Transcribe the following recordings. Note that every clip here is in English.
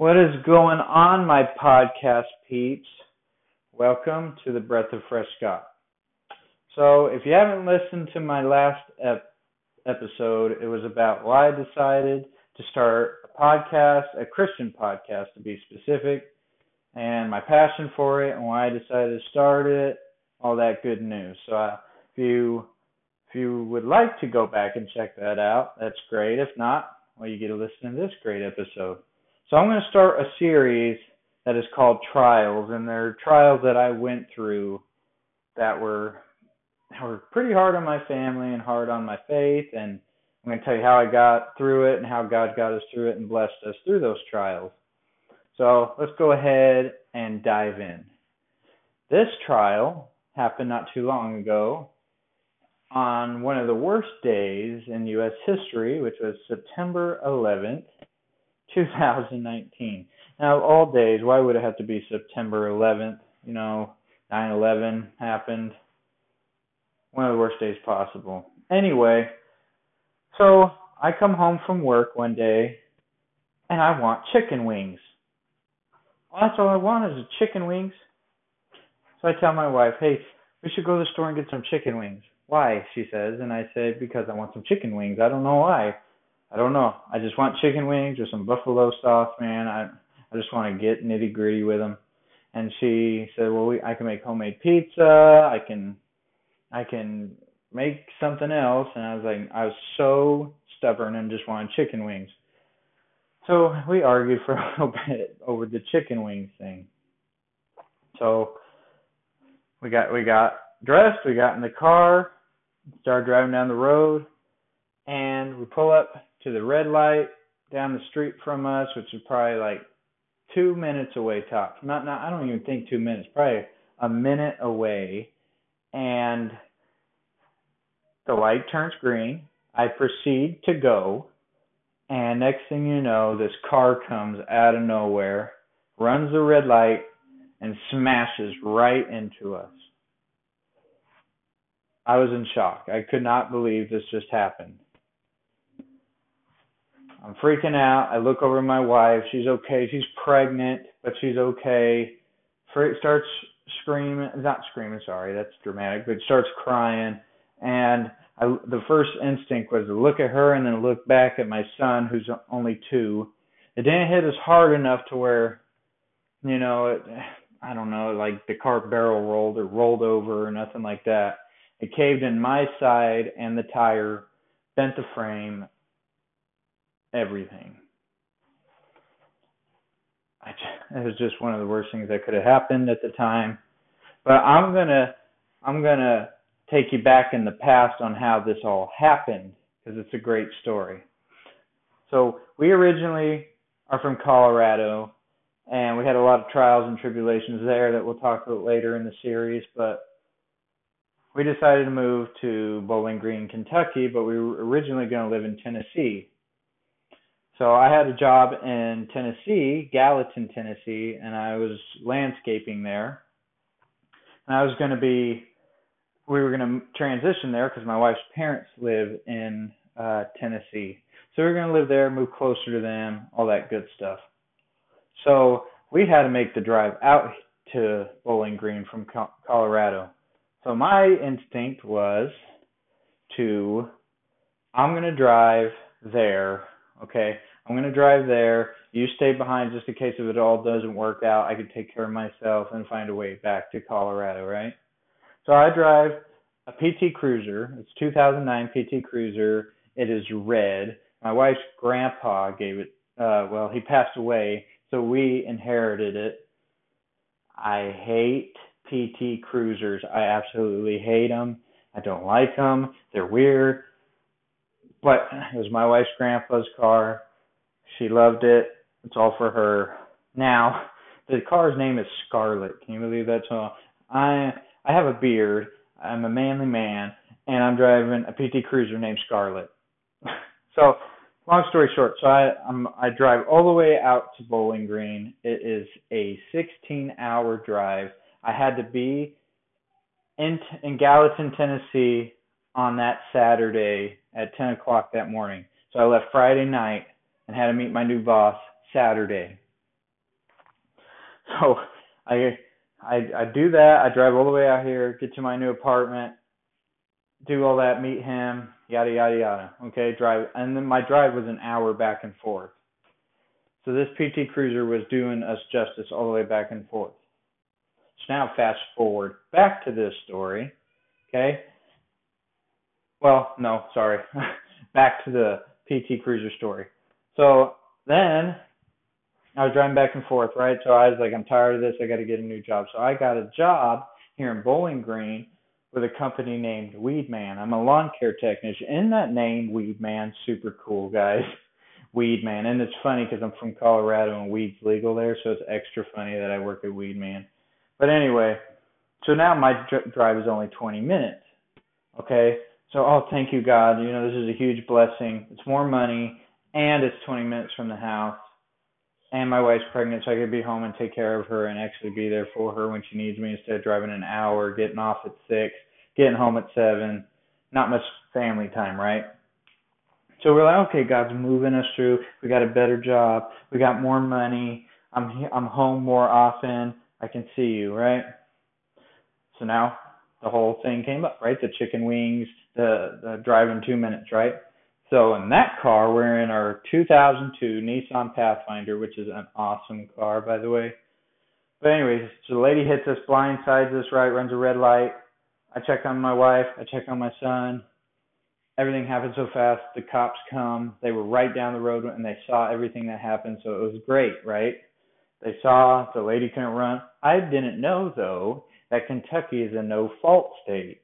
What is going on, my podcast peeps? Welcome to the Breath of Fresh Scott. So, if you haven't listened to my last ep- episode, it was about why I decided to start a podcast, a Christian podcast to be specific, and my passion for it and why I decided to start it, all that good news. So, uh, if you if you would like to go back and check that out, that's great. If not, well, you get to listen to this great episode. So I'm going to start a series that is called Trials, and they're trials that I went through that were that were pretty hard on my family and hard on my faith, and I'm going to tell you how I got through it and how God got us through it and blessed us through those trials. So let's go ahead and dive in. This trial happened not too long ago on one of the worst days in U.S. history, which was September 11th, 2019. Now, all days, why would it have to be September 11th? You know, 9 11 happened. One of the worst days possible. Anyway, so I come home from work one day and I want chicken wings. That's all I want is chicken wings. So I tell my wife, hey, we should go to the store and get some chicken wings. Why? She says, and I say, because I want some chicken wings. I don't know why. I don't know. I just want chicken wings or some buffalo sauce, man. I I just want to get nitty gritty with them. And she said, well, we, I can make homemade pizza. I can I can make something else. And I was like, I was so stubborn and just wanted chicken wings. So we argued for a little bit over the chicken wings thing. So we got we got dressed, we got in the car, started driving down the road, and we pull up to the red light down the street from us, which is probably like two minutes away tops. Not not I don't even think two minutes, probably a minute away. And the light turns green. I proceed to go. And next thing you know, this car comes out of nowhere, runs the red light, and smashes right into us. I was in shock. I could not believe this just happened. I'm freaking out. I look over at my wife. She's okay. She's pregnant, but she's okay. Fre- starts screaming, not screaming, sorry, that's dramatic, but starts crying. And I, the first instinct was to look at her and then look back at my son, who's only two. It didn't hit us hard enough to where, you know, it, I don't know, like the car barrel rolled or rolled over or nothing like that. It caved in my side and the tire, bent the frame, everything. I just, it was just one of the worst things that could have happened at the time. But I'm gonna I'm gonna take you back in the past on how this all happened because it's a great story. So we originally are from Colorado, and we had a lot of trials and tribulations there that we'll talk about later in the series. But we decided to move to Bowling Green, Kentucky, but we were originally going to live in Tennessee. So I had a job in Tennessee, Gallatin, Tennessee, and I was landscaping there. And I was going to be, we were going to transition there because my wife's parents live in uh, Tennessee. So we were going to live there, move closer to them, all that good stuff. So we had to make the drive out to Bowling Green from Colorado. So my instinct was to, I'm going to drive there, okay? I'm going to drive there. You stay behind just in case if it all doesn't work out. I could take care of myself and find a way back to Colorado, right? So I drive a PT Cruiser. It's 2009 PT Cruiser. It is red. My wife's grandpa gave it. Uh, well, he passed away, so we inherited it. I hate PT Cruisers. I absolutely hate them. I don't like them. They're weird. But it was my wife's grandpa's car. She loved it. It's all for her. Now, the car's name is Scarlet. Can you believe that? So I I have a beard. I'm a manly man, and I'm driving a PT Cruiser named Scarlet. so, long story short, so I I'm, I drive all the way out to Bowling Green. It is a 16-hour drive. I had to be in in Gallatin, Tennessee, on that Saturday at 10 o'clock that morning. So I left Friday night and had to meet my new boss Saturday. So I I I do that. I drive all the way out here, get to my new apartment, do all that, meet him, yada yada yada. Okay, drive, and then my drive was an hour back and forth. So this PT Cruiser was doing us justice all the way back and forth. So now fast forward back to this story. Okay. Well, no, sorry. back to the PT Cruiser story. So then I was driving back and forth, right? So I was like, I'm tired of this. I got to get a new job. So I got a job here in Bowling Green with a company named Weedman. I'm a lawn care technician. In that name, Weedman, super cool, guys. Weedman. And it's funny because I'm from Colorado and weed's legal there, so it's extra funny that I work at Weedman. But anyway, so now my drive is only 20 minutes. Okay? So, oh, thank you, God. You know, this is a huge blessing. It's more money, and it's 20 minutes from the house and my wife's pregnant, so I could be home and take care of her and actually be there for her when she needs me instead of driving an hour, getting off at six, getting home at seven. Not much family time, right? So we're like, okay, God's moving us through. We got a better job. We got more money. I'm I'm home more often. I can see you, right? So now the whole thing came up, right? The chicken wings, the the driving two minutes, right? So in that car, we're in our 2002 Nissan Pathfinder, which is an awesome car, by the way. But anyways, so the lady hits us, blindsides us, right, runs a red light. I check on my wife, I check on my son. Everything happened so fast. The cops come. They were right down the road and they saw everything that happened. So it was great, right? They saw the lady couldn't run. I didn't know though that Kentucky is a no fault state.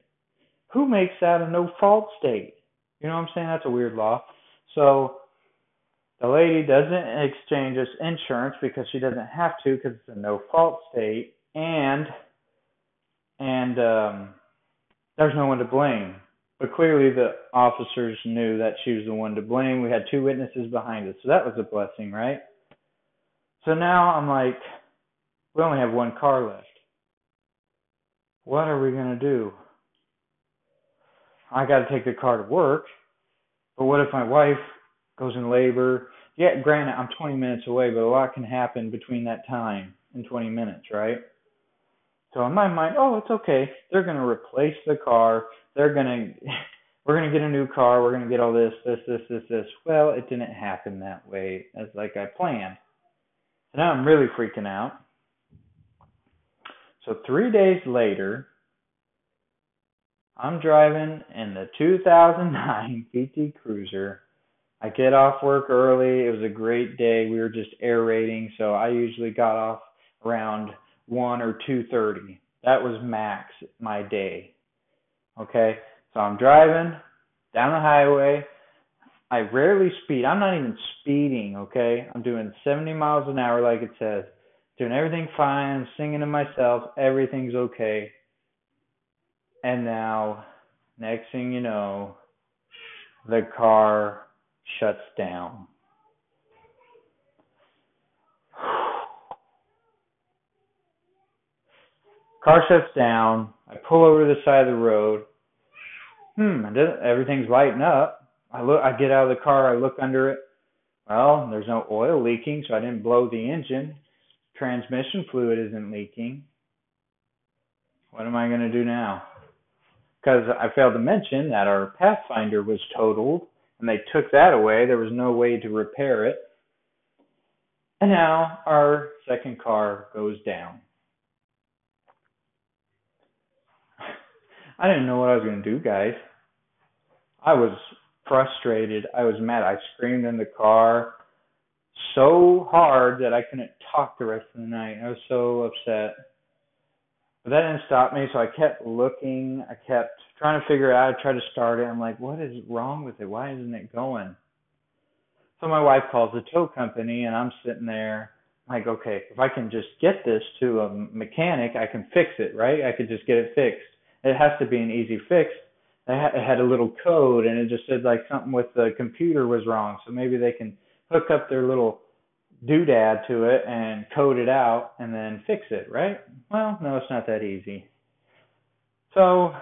Who makes that a no fault state? You know what I'm saying? That's a weird law. So the lady doesn't exchange us insurance because she doesn't have to because it's a no fault state and and um there's no one to blame. But clearly the officers knew that she was the one to blame. We had two witnesses behind us. So that was a blessing, right? So now I'm like we only have one car left. What are we to do? I got to take the car to work. But what if my wife goes in labor? Yeah, granted, I'm 20 minutes away, but a lot can happen between that time and 20 minutes, right? So in my mind, oh, it's okay. They're going to replace the car. They're going to, we're going to get a new car. We're going to get all this, this, this, this, this. Well, it didn't happen that way as like I planned. So now I'm really freaking out. So three days later, I'm driving in the 2009 PT Cruiser. I get off work early. It was a great day. We were just aerating, so I usually got off around 1 or 2:30. That was max my day. Okay? So I'm driving down the highway. I rarely speed. I'm not even speeding, okay? I'm doing 70 miles an hour like it says. Doing everything fine, singing to myself, everything's okay. And now, next thing you know, the car shuts down. Car shuts down. I pull over to the side of the road. Hmm, everything's lighting up. I look. I get out of the car. I look under it. Well, there's no oil leaking, so I didn't blow the engine. Transmission fluid isn't leaking. What am I going to do now? Because I failed to mention that our Pathfinder was totaled and they took that away. There was no way to repair it. And now our second car goes down. I didn't know what I was going to do, guys. I was frustrated. I was mad. I screamed in the car so hard that I couldn't talk the rest of the night. I was so upset. But that didn't stop me, so I kept looking. I kept trying to figure it out. I tried to start it. I'm like, what is wrong with it? Why isn't it going? So my wife calls the tow company, and I'm sitting there like, okay, if I can just get this to a mechanic, I can fix it, right? I could just get it fixed. It has to be an easy fix. It had a little code, and it just said like something with the computer was wrong. So maybe they can hook up their little doodad to it and code it out and then fix it, right? Well, no, it's not that easy. So,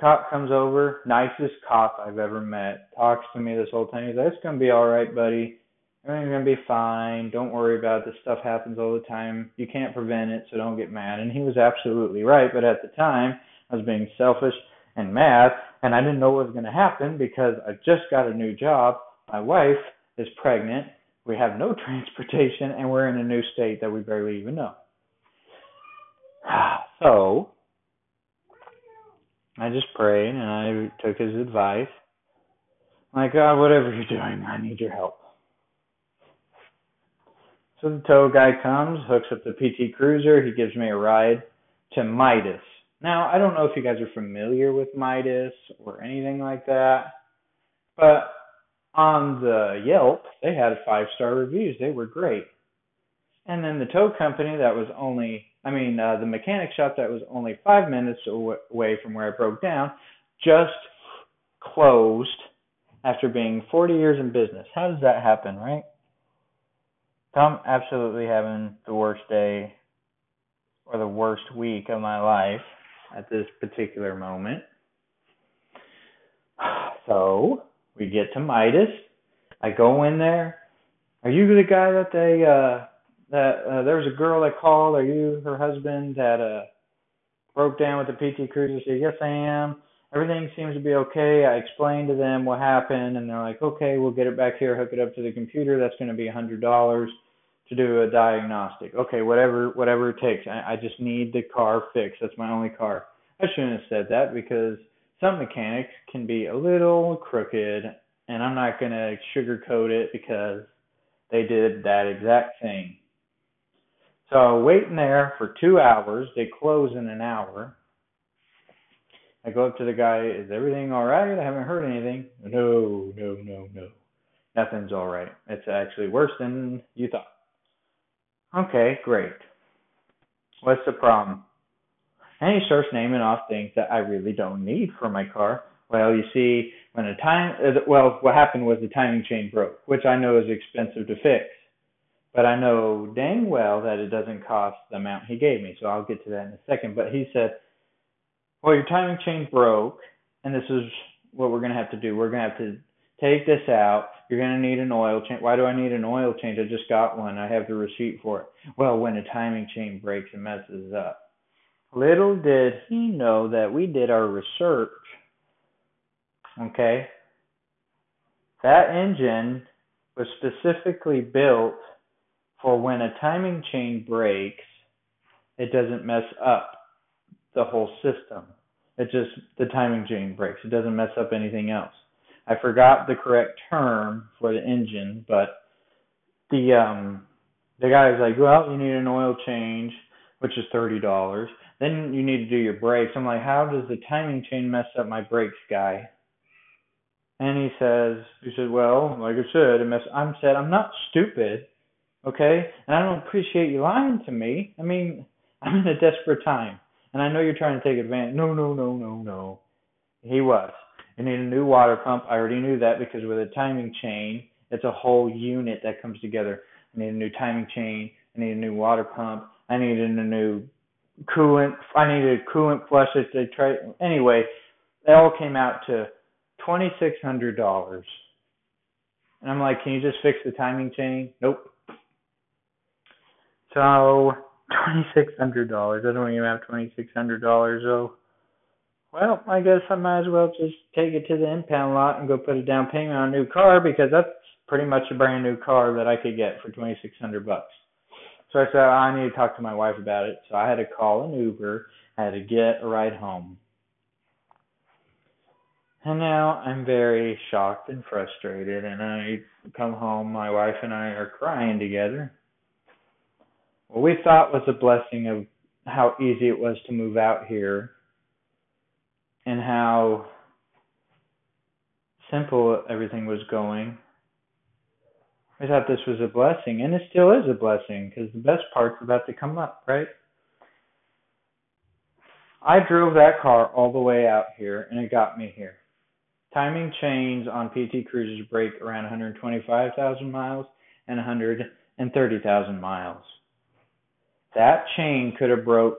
cop comes over, nicest cop I've ever met, talks to me this whole time. He's like, "It's gonna be all right, buddy. Everything's gonna be fine. Don't worry about it. This stuff happens all the time. You can't prevent it, so don't get mad. And he was absolutely right. But at the time, I was being selfish and mad, and I didn't know what was gonna happen because I just got a new job. My wife is pregnant. We have no transportation, and we're in a new state that we barely even know. So I just prayed and I took his advice. My God, whatever you're doing, I need your help. So the tow guy comes, hooks up the PT Cruiser. He gives me a ride to Midas. Now, I don't know if you guys are familiar with Midas or anything like that, but on the Yelp, they had five star reviews. They were great. And then the tow company that was only, I mean, uh, the mechanic shop that was only five minutes away from where I broke down just closed after being 40 years in business. How does that happen, right? I'm absolutely having the worst day or the worst week of my life at this particular moment. So we get to Midas. I go in there. Are you the guy that they uh that uh, there was a girl that called? Are you her husband that uh broke down with the PT Cruiser? Said yes, I am. Everything seems to be okay. I explained to them what happened, and they're like, okay, we'll get it back here, hook it up to the computer. That's going to be a hundred dollars to do a diagnostic. Okay, whatever whatever it takes. I, I just need the car fixed. That's my only car. I shouldn't have said that because some mechanics can be a little crooked, and I'm not going to sugarcoat it because they did that exact thing. So waiting there for two hours. They close in an hour. I go up to the guy. Is everything all right? I haven't heard anything. No, no, no, no. Nothing's all right. It's actually worse than you thought. Okay, great. What's the problem? And he starts naming off things that I really don't need for my car. Well, you see, when a time, uh, well, what happened was the timing chain broke, which I know is expensive to fix. But I know dang well that it doesn't cost the amount he gave me, so I'll get to that in a second. But he said, well, your timing chain broke, and this is what we're going to have to do. We're going to have to take this out. You're going to need an oil change. Why do I need an oil change? I just got one. I have the receipt for it. Well, when a timing chain breaks and messes up. Little did he know that we did our research. Okay? That engine was specifically built for when a timing chain breaks, it doesn't mess up the whole system. It just, the timing chain breaks. It doesn't mess up anything else. I forgot the correct term for the engine, but the um the guy was like, Well, you need an oil change, which is thirty dollars. Then you need to do your brakes. I'm like, how does the timing chain mess up my brakes, guy? And he says, he said, well, like I said. I'm said, I'm not stupid, okay? And I don't appreciate you lying to me. I mean, I'm in a desperate time, and I know you're trying to take advantage. No, no, no, no, no. He was. You need a new water pump. I already knew that because with a timing chain, it's a whole unit that comes together. I need a new timing chain. I need a new water pump. I needed a new coolant. I needed coolant flush it. They tried anyway. It all came out to twenty six hundred dollars. And I'm like, can you just fix the timing chain? Nope. So twenty six hundred dollars. I don't even have twenty six hundred dollars though. Well, I guess I might as well just take it to the impound lot and go put a down payment on a new car because that's pretty much a brand new car that I could get for twenty six hundred bucks. So I said, I need to talk to my wife about it. So I had to call an Uber. I had to get a ride home. And now I'm very shocked and frustrated. And I come home, my wife and I are crying together. What we thought was a blessing of how easy it was to move out here and how simple everything was going I thought this was a blessing, and it still is a blessing because the best part's about to come up, right? I drove that car all the way out here, and it got me here. Timing chains on PT Cruisers break around 125,000 miles and 130,000 miles. That chain could have broke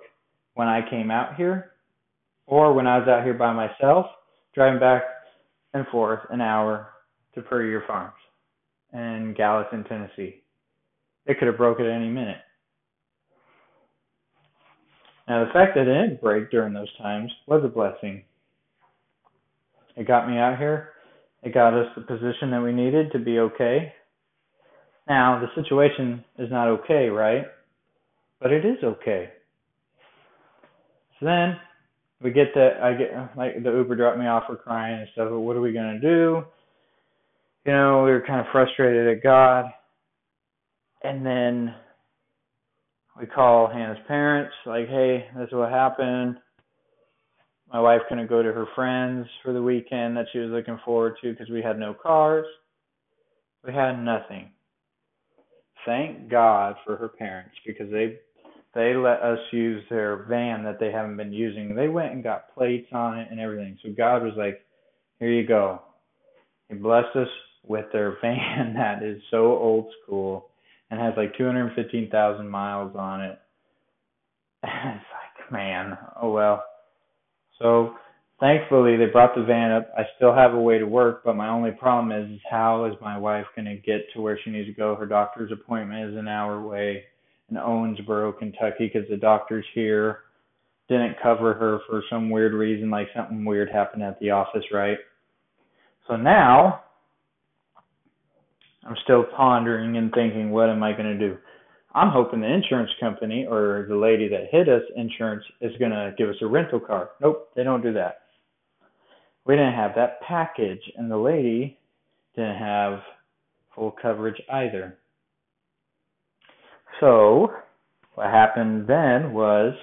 when I came out here, or when I was out here by myself, driving back and forth an hour to Puryear Farms in Gallatin, Tennessee. It could have broke at any minute. Now, the fact that it didn't break during those times was a blessing. It got me out here. It got us the position that we needed to be okay. Now, the situation is not okay, right? But it is okay. So then we get that I get like the Uber dropped me off for crying and stuff. But what are we gonna do? You know, we were kind of frustrated at God, and then we call Hannah's parents, like, hey, this is what happened. My wife couldn't go to her friends for the weekend that she was looking forward to because we had no cars. We had nothing. Thank God for her parents because they they let us use their van that they haven't been using. They went and got plates on it and everything. So God was like, "Here you go." He blessed us with their van that is so old school and has like 215,000 miles on it. And it's like, man, oh well. So thankfully they brought the van up. I still have a way to work, but my only problem is, is how is my wife going to get to where she needs to go? Her doctor's appointment is an hour away in Owensboro, Kentucky, because the doctors here didn't cover her for some weird reason, like something weird happened at the office, right? So now I'm still pondering and thinking, what am I going to do? I'm hoping the insurance company or the lady that hit us insurance is going to give us a rental car. Nope, they don't do that. We didn't have that package, and the lady didn't have full coverage either. So, what happened then was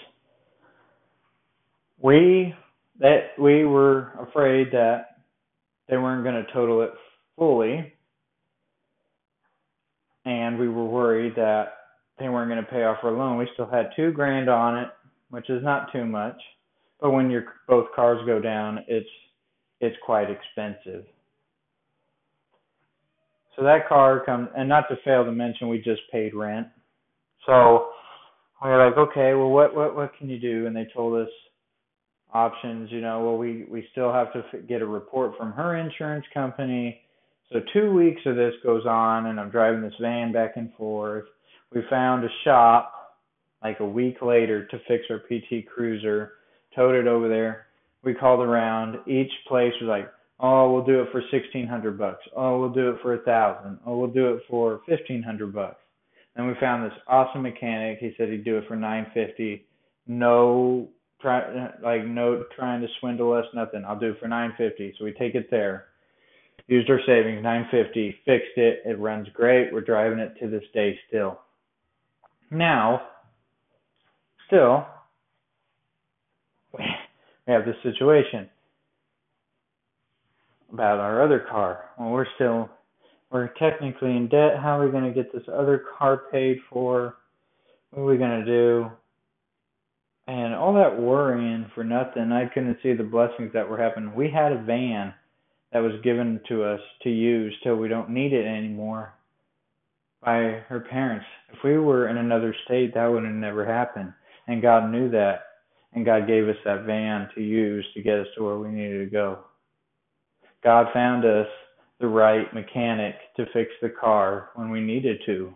we that we were afraid that they weren't going to total it fully and we were worried that they weren't going to pay off our loan. We still had 2 grand on it, which is not too much, but when your both cars go down, it's it's quite expensive. So that car comes, and not to fail to mention, we just paid rent. So we were like, okay, well, what what what can you do? And they told us options. You know, well, we we still have to get a report from her insurance company. So two weeks of this goes on, and I'm driving this van back and forth. We found a shop like a week later to fix our PT Cruiser. Towed it over there. We called around. Each place was like, "Oh, we'll do it for sixteen hundred bucks. Oh, we'll do it for a thousand. Oh, we'll do it for fifteen hundred bucks." Then we found this awesome mechanic. He said he'd do it for nine fifty. No try like no trying to swindle us, nothing. I'll do it for nine fifty. So we take it there. Used our savings, nine fifty, fixed it, it runs great. We're driving it to this day still. Now still we have this situation about our other car. Well we're still we're technically in debt. How are we going to get this other car paid for? What are we going to do? And all that worrying for nothing. I couldn't see the blessings that were happening. We had a van that was given to us to use till we don't need it anymore by her parents. If we were in another state, that would have never happened. And God knew that. And God gave us that van to use to get us to where we needed to go. God found us the right mechanic to fix the car when we needed to.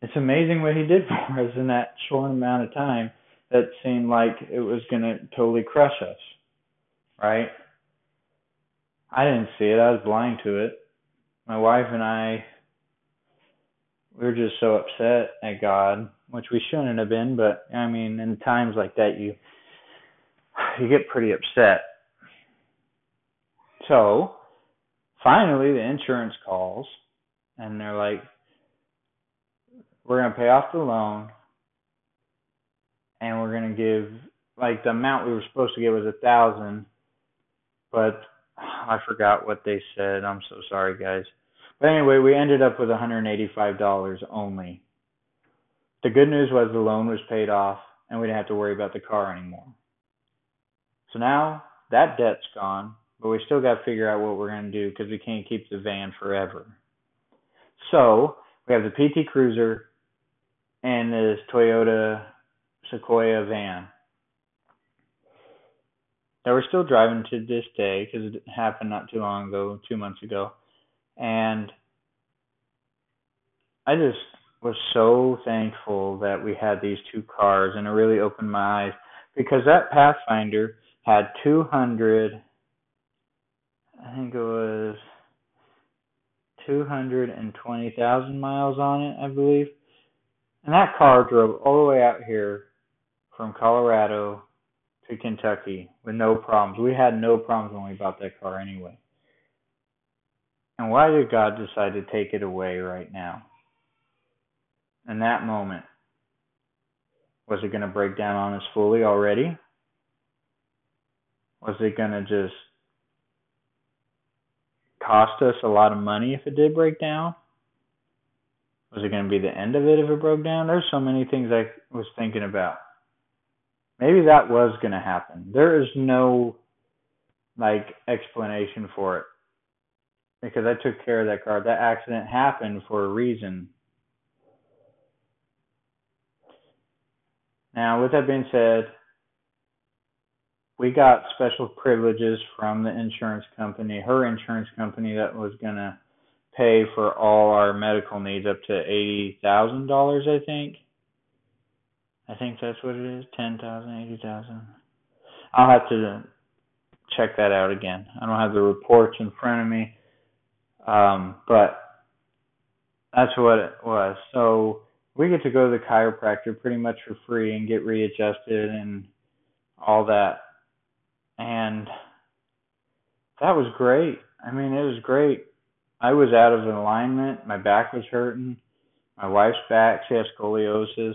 It's amazing what he did for us in that short amount of time that seemed like it was going to totally crush us. Right? I didn't see it. I was blind to it. My wife and I we were just so upset at God, which we shouldn't have been, but I mean, in times like that you you get pretty upset so finally, the insurance calls and they're like, we're to pay off the loan and we're to give, like, the amount we were supposed to give was a thousand, but I forgot what they said. I'm so sorry, guys. But anyway, we ended up with $185 only. The good news was the loan was paid off and we didn't have to worry about the car anymore. So now that debt's gone but we still got to figure out what we're going to do because we can't keep the van forever. So we have the PT Cruiser and this Toyota Sequoia van that we're still driving to this day because it happened not too long ago, two months ago. And I just was so thankful that we had these two cars and it really opened my eyes because that Pathfinder had 200 I think it was 220,000 miles on it, I believe. And that car drove all the way out here from Colorado to Kentucky with no problems. We had no problems when we bought that car anyway. And why did God decide to take it away right now? In that moment, was it going to break down on us fully already? Was it going to just cost us a lot of money if it did break down? Was it going to be the end of it if it broke down? There's so many things I was thinking about. Maybe that was going to happen. There is no like explanation for it because I took care of that car. That accident happened for a reason. Now, with that being said, we got special privileges from the insurance company, her insurance company that was going to pay for all our medical needs up to $80,000, I think. I think that's what it is, ten thousand, eighty thousand. I'll have to check that out again. I don't have the reports in front of me, um, but that's what it was. So we get to go to the chiropractor pretty much for free and get readjusted and all that. And that was great. I mean, it was great. I was out of alignment. My back was hurting. My wife's back, she has scoliosis.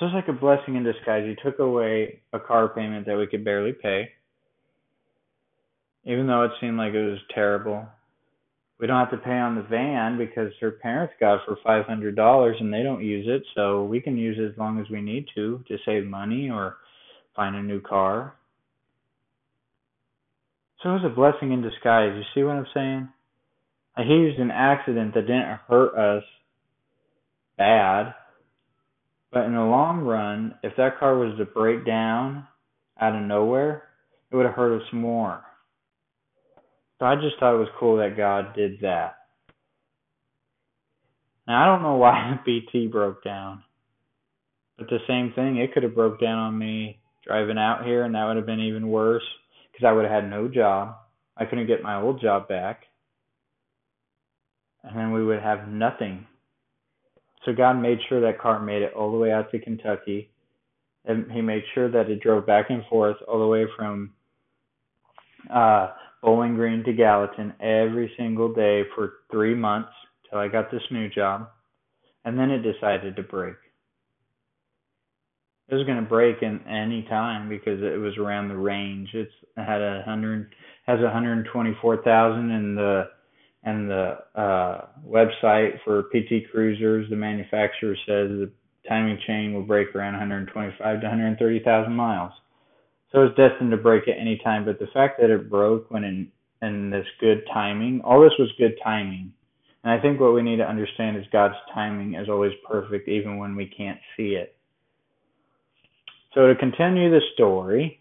So it's like a blessing in disguise. He took away a car payment that we could barely pay. Even though it seemed like it was terrible. We don't have to pay on the van because her parents got it for five hundred dollars and they don't use it, so we can use it as long as we need to to save money or find a new car. So it was a blessing in disguise. You see what I'm saying? Like he used an accident that didn't hurt us bad, but in the long run, if that car was to break down out of nowhere, it would have hurt us more. So I just thought it was cool that God did that. Now I don't know why PT broke down, but the same thing, it could have broke down on me driving out here, and that would have been even worse because I would have had no job. I couldn't get my old job back, and then we would have nothing so God made sure that car made it all the way out to Kentucky. And he made sure that it drove back and forth all the way from uh, Bowling Green to Gallatin every single day for three months till I got this new job. And then it decided to break. It was going to break in any time because it was around the range. It's it had a hundred has a 124,000 in the and the uh, website for PT Cruisers, the manufacturer says the timing chain will break around 125 to 130,000 miles. So it's destined to break at any time. But the fact that it broke when in in this good timing, all this was good timing. And I think what we need to understand is God's timing is always perfect, even when we can't see it. So to continue the story,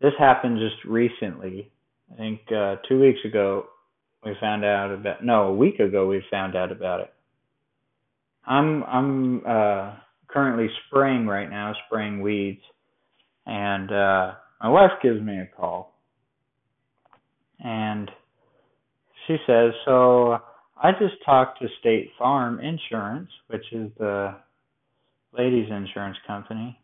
this happened just recently. I think uh, two weeks ago, we found out about no a week ago we found out about it. I'm i'm uh currently spraying right now spraying weeds and uh my wife gives me a call. And she says so i just talked to state farm insurance which is the ladies insurance company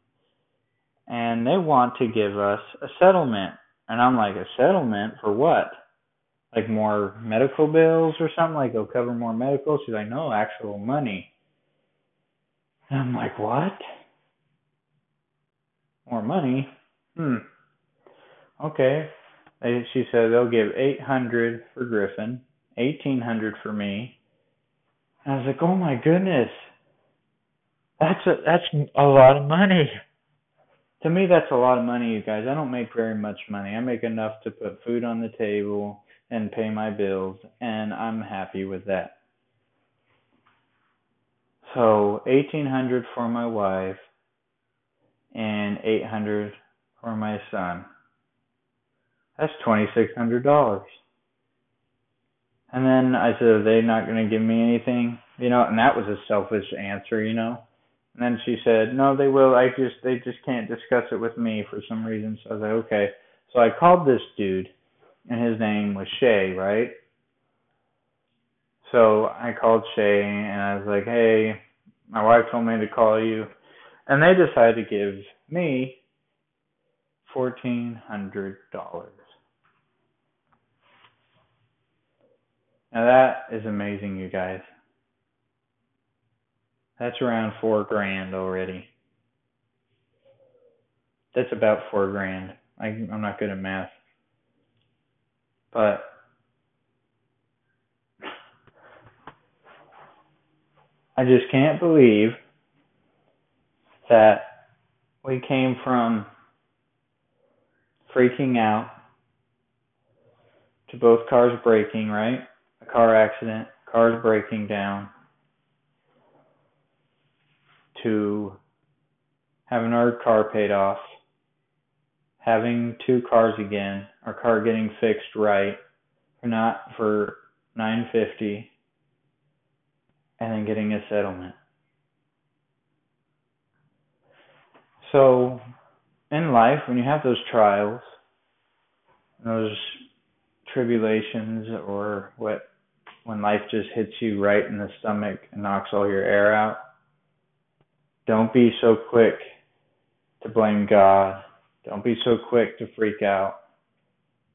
and they want to give us a settlement. And i'm like a settlement for what like more medical bills or something? Like they'll cover more medical? She's like, no, actual money. And I'm like, what? More money? Hmm. Okay. They, she said they'll give 800 for Griffin, 1800 for me. And I was like, oh my goodness. That's a, that's a lot of money. To me, that's a lot of money, you guys. I don't make very much money. I make enough to put food on the table and pay my bills, and I'm happy with that. So, 1800 for my wife and 800 for my son. That's $2600. And then I said, Are they not going to give me anything? You know, and that was a selfish answer, you know. And then she said, No, they will. I just, they just can't discuss it with me for some reason. So I was like, Okay. So I called this dude, and his name was Shay, right? So I called Shay, and I was like, Hey, my wife told me to call you. And they decided to give me $1,400. Now that is amazing, you guys. That's around four grand already. That's about four grand. I, I'm not good at math. But I just can't believe that we came from freaking out to both cars breaking, right? A car accident, cars breaking down, to having our car paid off, having two cars again, our car getting fixed right for not for 950 and then getting a settlement. So in life when you have those trials, those tribulations or what when life just hits you right in the stomach and knocks all your air out, don't be so quick to blame God. Don't be so quick to freak out.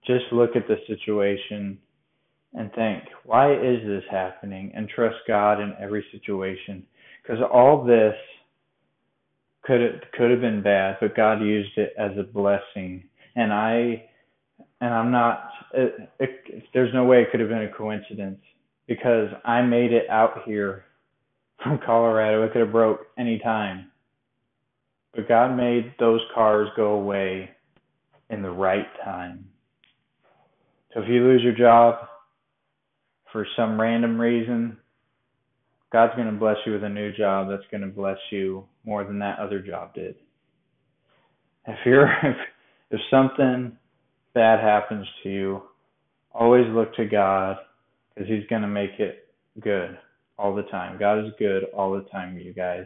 Just look at the situation and think, why is this happening? And trust God in every situation. Because all this could have, could have been bad, but God used it as a blessing. And I and I'm not. It, it, there's no way it could have been a coincidence because I made it out here from Colorado. It could have broke any time, but God made those cars go away in the right time. If you lose your job for some random reason, God's going to bless you with a new job that's going to bless you more than that other job did. If you're if, if something bad happens to you, always look to God because He's going to make it good all the time. God is good all the time, you guys.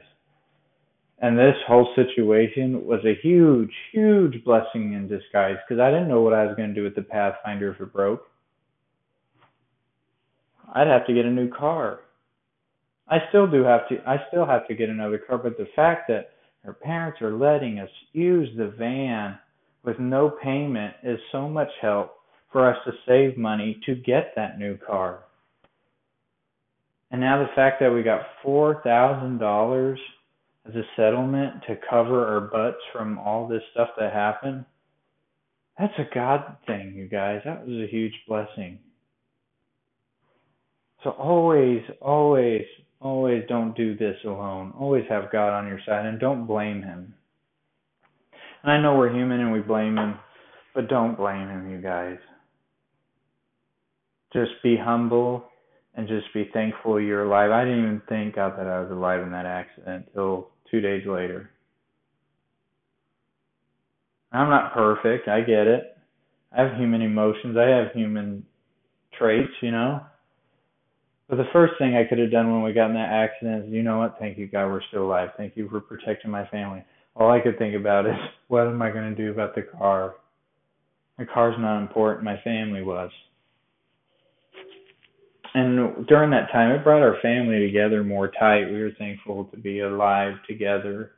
And this whole situation was a huge, huge blessing in disguise because I didn't know what I was going to do with the Pathfinder if it broke. I'd have to get a new car. I still do have to I still have to get another car, but the fact that her parents are letting us use the van with no payment is so much help for us to save money to get that new car. And now the fact that we got $4,000 as a settlement to cover our butts from all this stuff that happened, that's a God thing, you guys. That was a huge blessing. So always, always, always don't do this alone. Always have God on your side and don't blame Him. And I know we're human and we blame Him, but don't blame Him, you guys. Just be humble and just be thankful you're alive. I didn't even think God that I was alive in that accident until two days later. I'm not perfect. I get it. I have human emotions. I have human traits, you know. But the first thing I could have done when we got in that accident is, you know what? Thank you, God, we're still alive. Thank you for protecting my family. All I could think about is, what am I going to do about the car? The car's not important. My family was. And during that time, it brought our family together more tight. We were thankful to be alive together.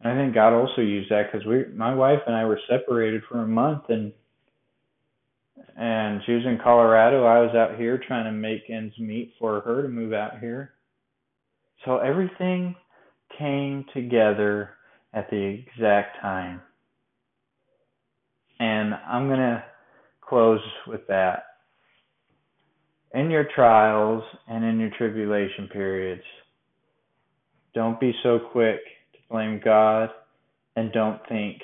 And I think God also used that because we, my wife and I were separated for a month, and and she was in Colorado. I was out here trying to make ends meet for her to move out here. So everything came together at the exact time. And I'm going to close with that. In your trials and in your tribulation periods, don't be so quick to blame God and don't think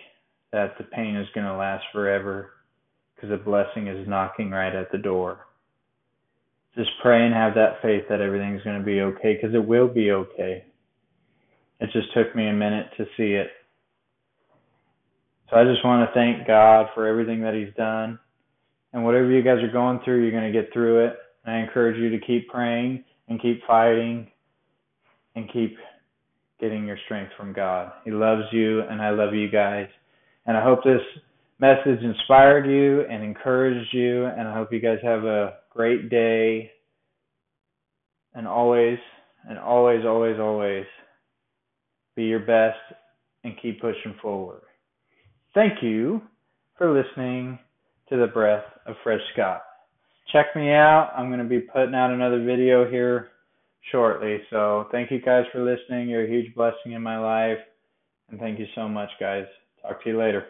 that the pain is going to last forever because a blessing is knocking right at the door. Just pray and have that faith that everything's going to be okay because it will be okay. It just took me a minute to see it. So I just want to thank God for everything that He's done. And whatever you guys are going through, you're going to get through it. And I encourage you to keep praying and keep fighting and keep getting your strength from God. He loves you, and I love you guys. And I hope this message inspired you and encouraged you, and I hope you guys have a great day. And always, and always, always, always be your best and keep pushing forward. Thank you for listening to the Breath of Fresh Scott. Check me out. I'm going to be putting out another video here shortly. So thank you guys for listening. You're a huge blessing in my life. And thank you so much, guys. Talk to you later.